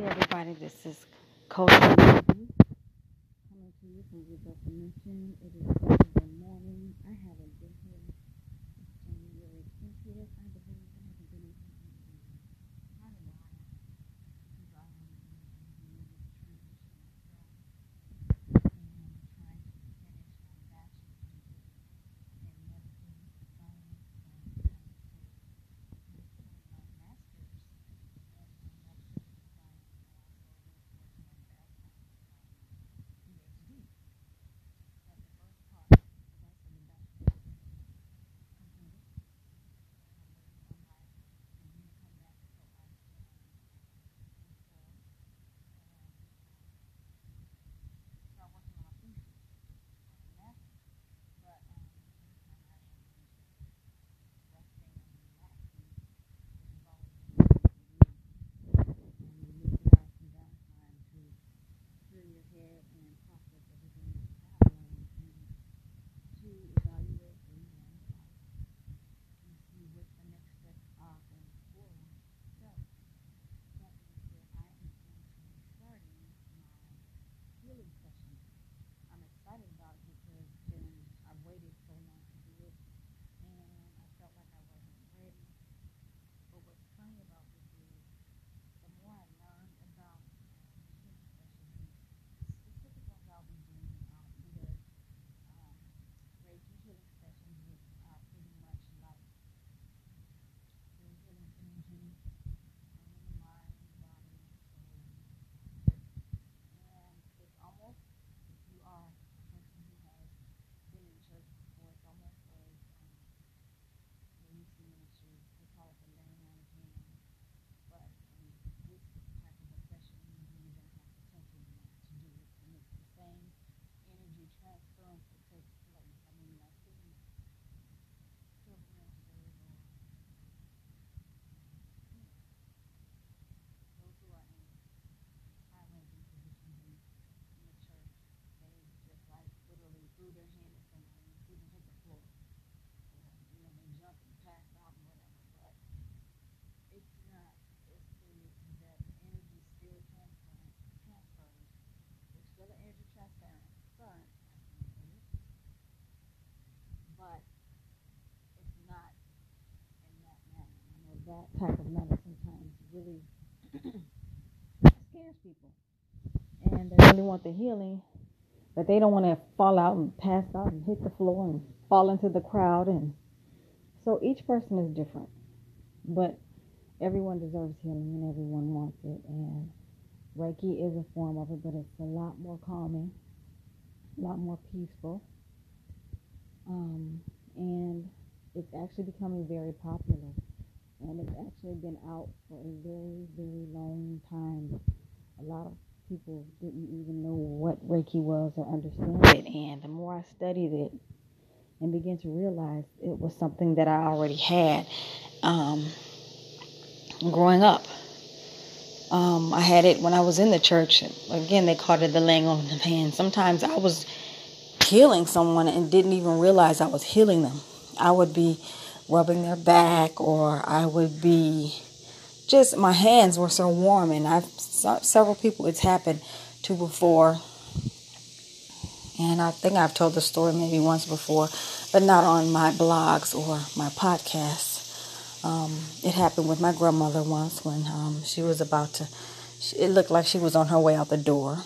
Hey everybody, this is Coach coming to you from Good Definition. It is Saturday morning. I haven't been here since January 20th, I believe. Type of manner sometimes really scares people. And they really want the healing, but they don't want to fall out and pass out and hit the floor and fall into the crowd. And so each person is different, but everyone deserves healing and everyone wants it. And Reiki is a form of it, but it's a lot more calming, a lot more peaceful. Um, and it's actually becoming very popular. And it's actually been out for a very, very long time. A lot of people didn't even know what Reiki was or understand it. And the more I studied it and began to realize it was something that I already had um, growing up. Um, I had it when I was in the church. Again, they called it the laying on of hands. Sometimes I was healing someone and didn't even realize I was healing them. I would be rubbing their back or I would be just my hands were so warm and I've several people it's happened to before. And I think I've told the story maybe once before but not on my blogs or my podcasts. Um, it happened with my grandmother once when um, she was about to it looked like she was on her way out the door.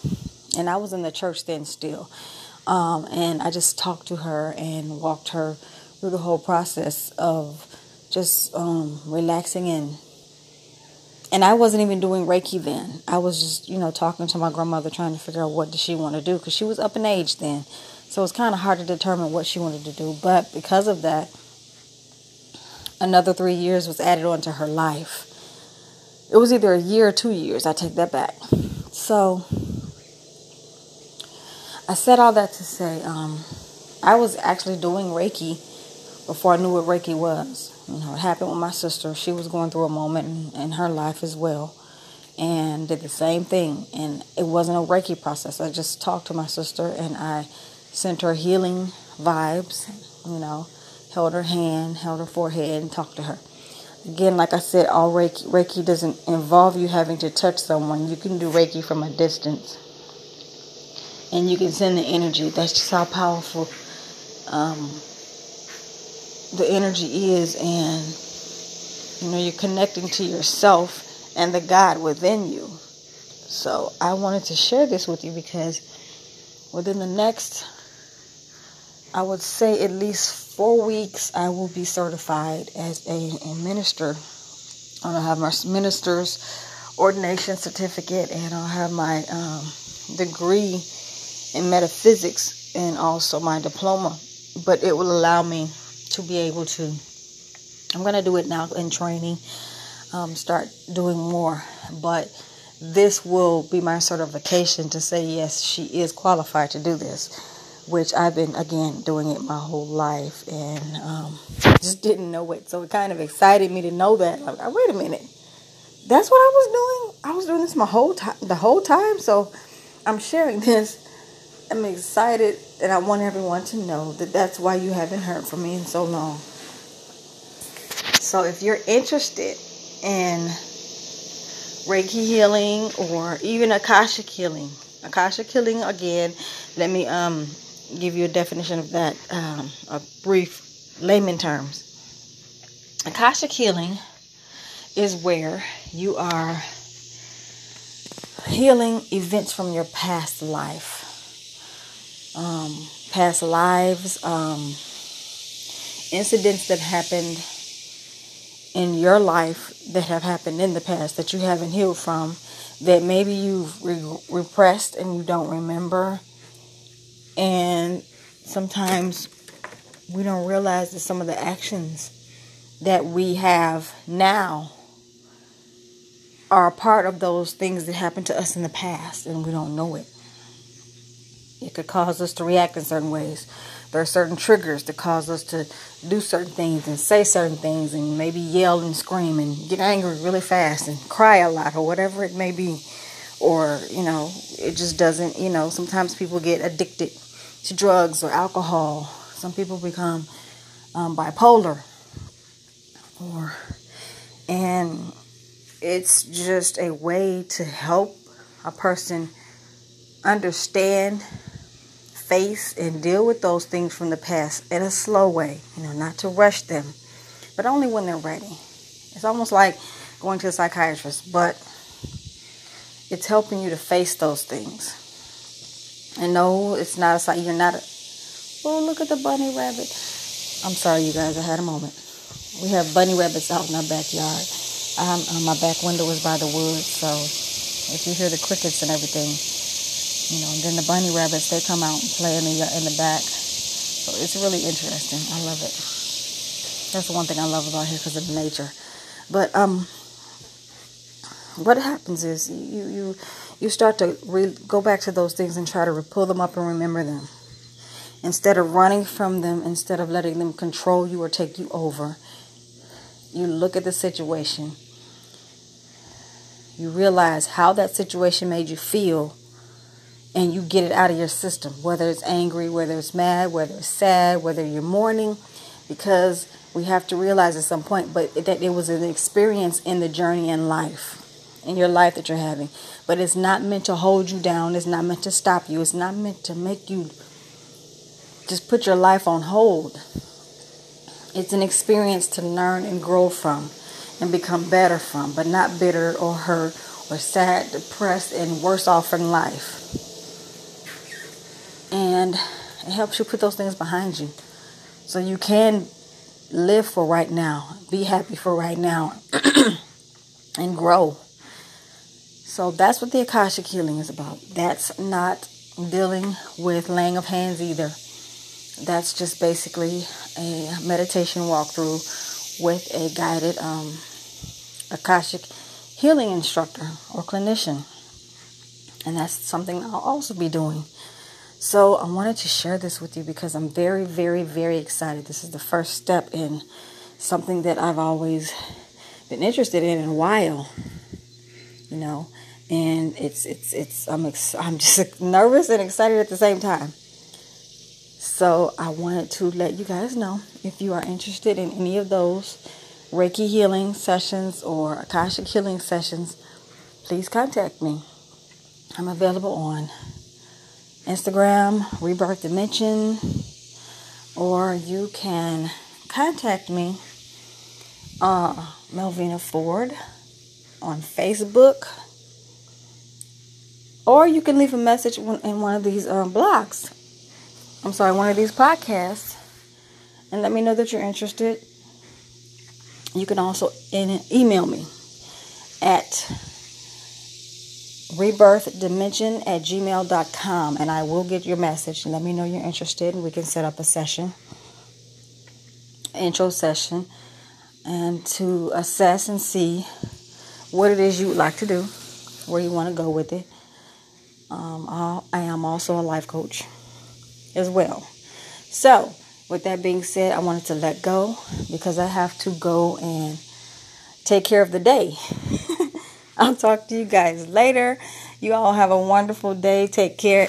And I was in the church then still. Um, and I just talked to her and walked her through the whole process of just um, relaxing in. And I wasn't even doing Reiki then. I was just, you know, talking to my grandmother, trying to figure out what did she want to do because she was up in age then. So it was kind of hard to determine what she wanted to do. But because of that, another three years was added onto her life. It was either a year or two years. I take that back. So I said all that to say um, I was actually doing Reiki before I knew what Reiki was. You know, it happened with my sister. She was going through a moment in, in her life as well and did the same thing. And it wasn't a Reiki process. I just talked to my sister and I sent her healing vibes, you know, held her hand, held her forehead, and talked to her. Again, like I said, all Reiki, Reiki doesn't involve you having to touch someone. You can do Reiki from a distance. And you can send the energy. That's just how powerful um, the energy is. And, you know, you're connecting to yourself and the God within you. So I wanted to share this with you because within the next, I would say at least four weeks, I will be certified as a, a minister. I'll have my minister's ordination certificate and I'll have my um, degree in metaphysics and also my diploma. But it will allow me to be able to, I'm going to do it now in training, um, start doing more. But this will be my certification to say, yes, she is qualified to do this, which I've been, again, doing it my whole life and um, just didn't know it. So it kind of excited me to know that. Like, wait a minute. That's what I was doing. I was doing this my whole time, the whole time. So I'm sharing this. I'm excited, and I want everyone to know that that's why you haven't heard from me in so long. So if you're interested in Reiki healing or even Akashic healing. Akashic healing, again, let me um, give you a definition of that, um, a brief layman terms. Akashic healing is where you are healing events from your past life, um, past lives, um, incidents that happened in your life that have happened in the past that you haven't healed from, that maybe you've re- repressed and you don't remember. And sometimes we don't realize that some of the actions that we have now are a part of those things that happened to us in the past and we don't know it. It could cause us to react in certain ways. There are certain triggers that cause us to do certain things and say certain things and maybe yell and scream and get angry really fast and cry a lot or whatever it may be. Or, you know, it just doesn't, you know, sometimes people get addicted to drugs or alcohol. Some people become um, bipolar. Or, and it's just a way to help a person understand face and deal with those things from the past in a slow way, you know, not to rush them, but only when they're ready. It's almost like going to a psychiatrist, but it's helping you to face those things. And no, it's not a you're not a oh look at the bunny rabbit. I'm sorry you guys, I had a moment. We have bunny rabbits out in our backyard. Um, my back window is by the woods, so if you hear the crickets and everything, you know, and then the bunny rabbits they come out and play in the in the back. So it's really interesting. I love it. That's one thing I love about here because of the nature. But um, what happens is you you you start to re- go back to those things and try to pull them up and remember them. Instead of running from them, instead of letting them control you or take you over, you look at the situation. You realize how that situation made you feel and you get it out of your system, whether it's angry, whether it's mad, whether it's sad, whether you're mourning, because we have to realize at some point, but that it was an experience in the journey in life, in your life that you're having. But it's not meant to hold you down. It's not meant to stop you. It's not meant to make you just put your life on hold. It's an experience to learn and grow from and become better from, but not bitter or hurt or sad, depressed, and worse off in life it helps you put those things behind you. So you can live for right now be happy for right now and grow. So that's what the akashic healing is about. That's not dealing with laying of hands either. That's just basically a meditation walkthrough with a guided um, akashic healing instructor or clinician. And that's something i'll also be doing so I wanted to share this with you because I'm very, very, very excited. This is the first step in something that I've always been interested in in a while. You know, and it's it's it's I'm ex- I'm just nervous and excited at the same time. So I wanted to let you guys know if you are interested in any of those Reiki healing sessions or Akashic healing sessions, please contact me. I'm available on Instagram, Rebirth Dimension, or you can contact me, uh, Melvina Ford, on Facebook, or you can leave a message in one of these um, blogs. I'm sorry, one of these podcasts, and let me know that you're interested. You can also email me at rebirthdimension at gmail.com and I will get your message. And let me know you're interested and we can set up a session, intro session, and to assess and see what it is you would like to do, where you want to go with it. Um, I am also a life coach as well. So, with that being said, I wanted to let go because I have to go and take care of the day. I'll talk to you guys later. You all have a wonderful day. Take care.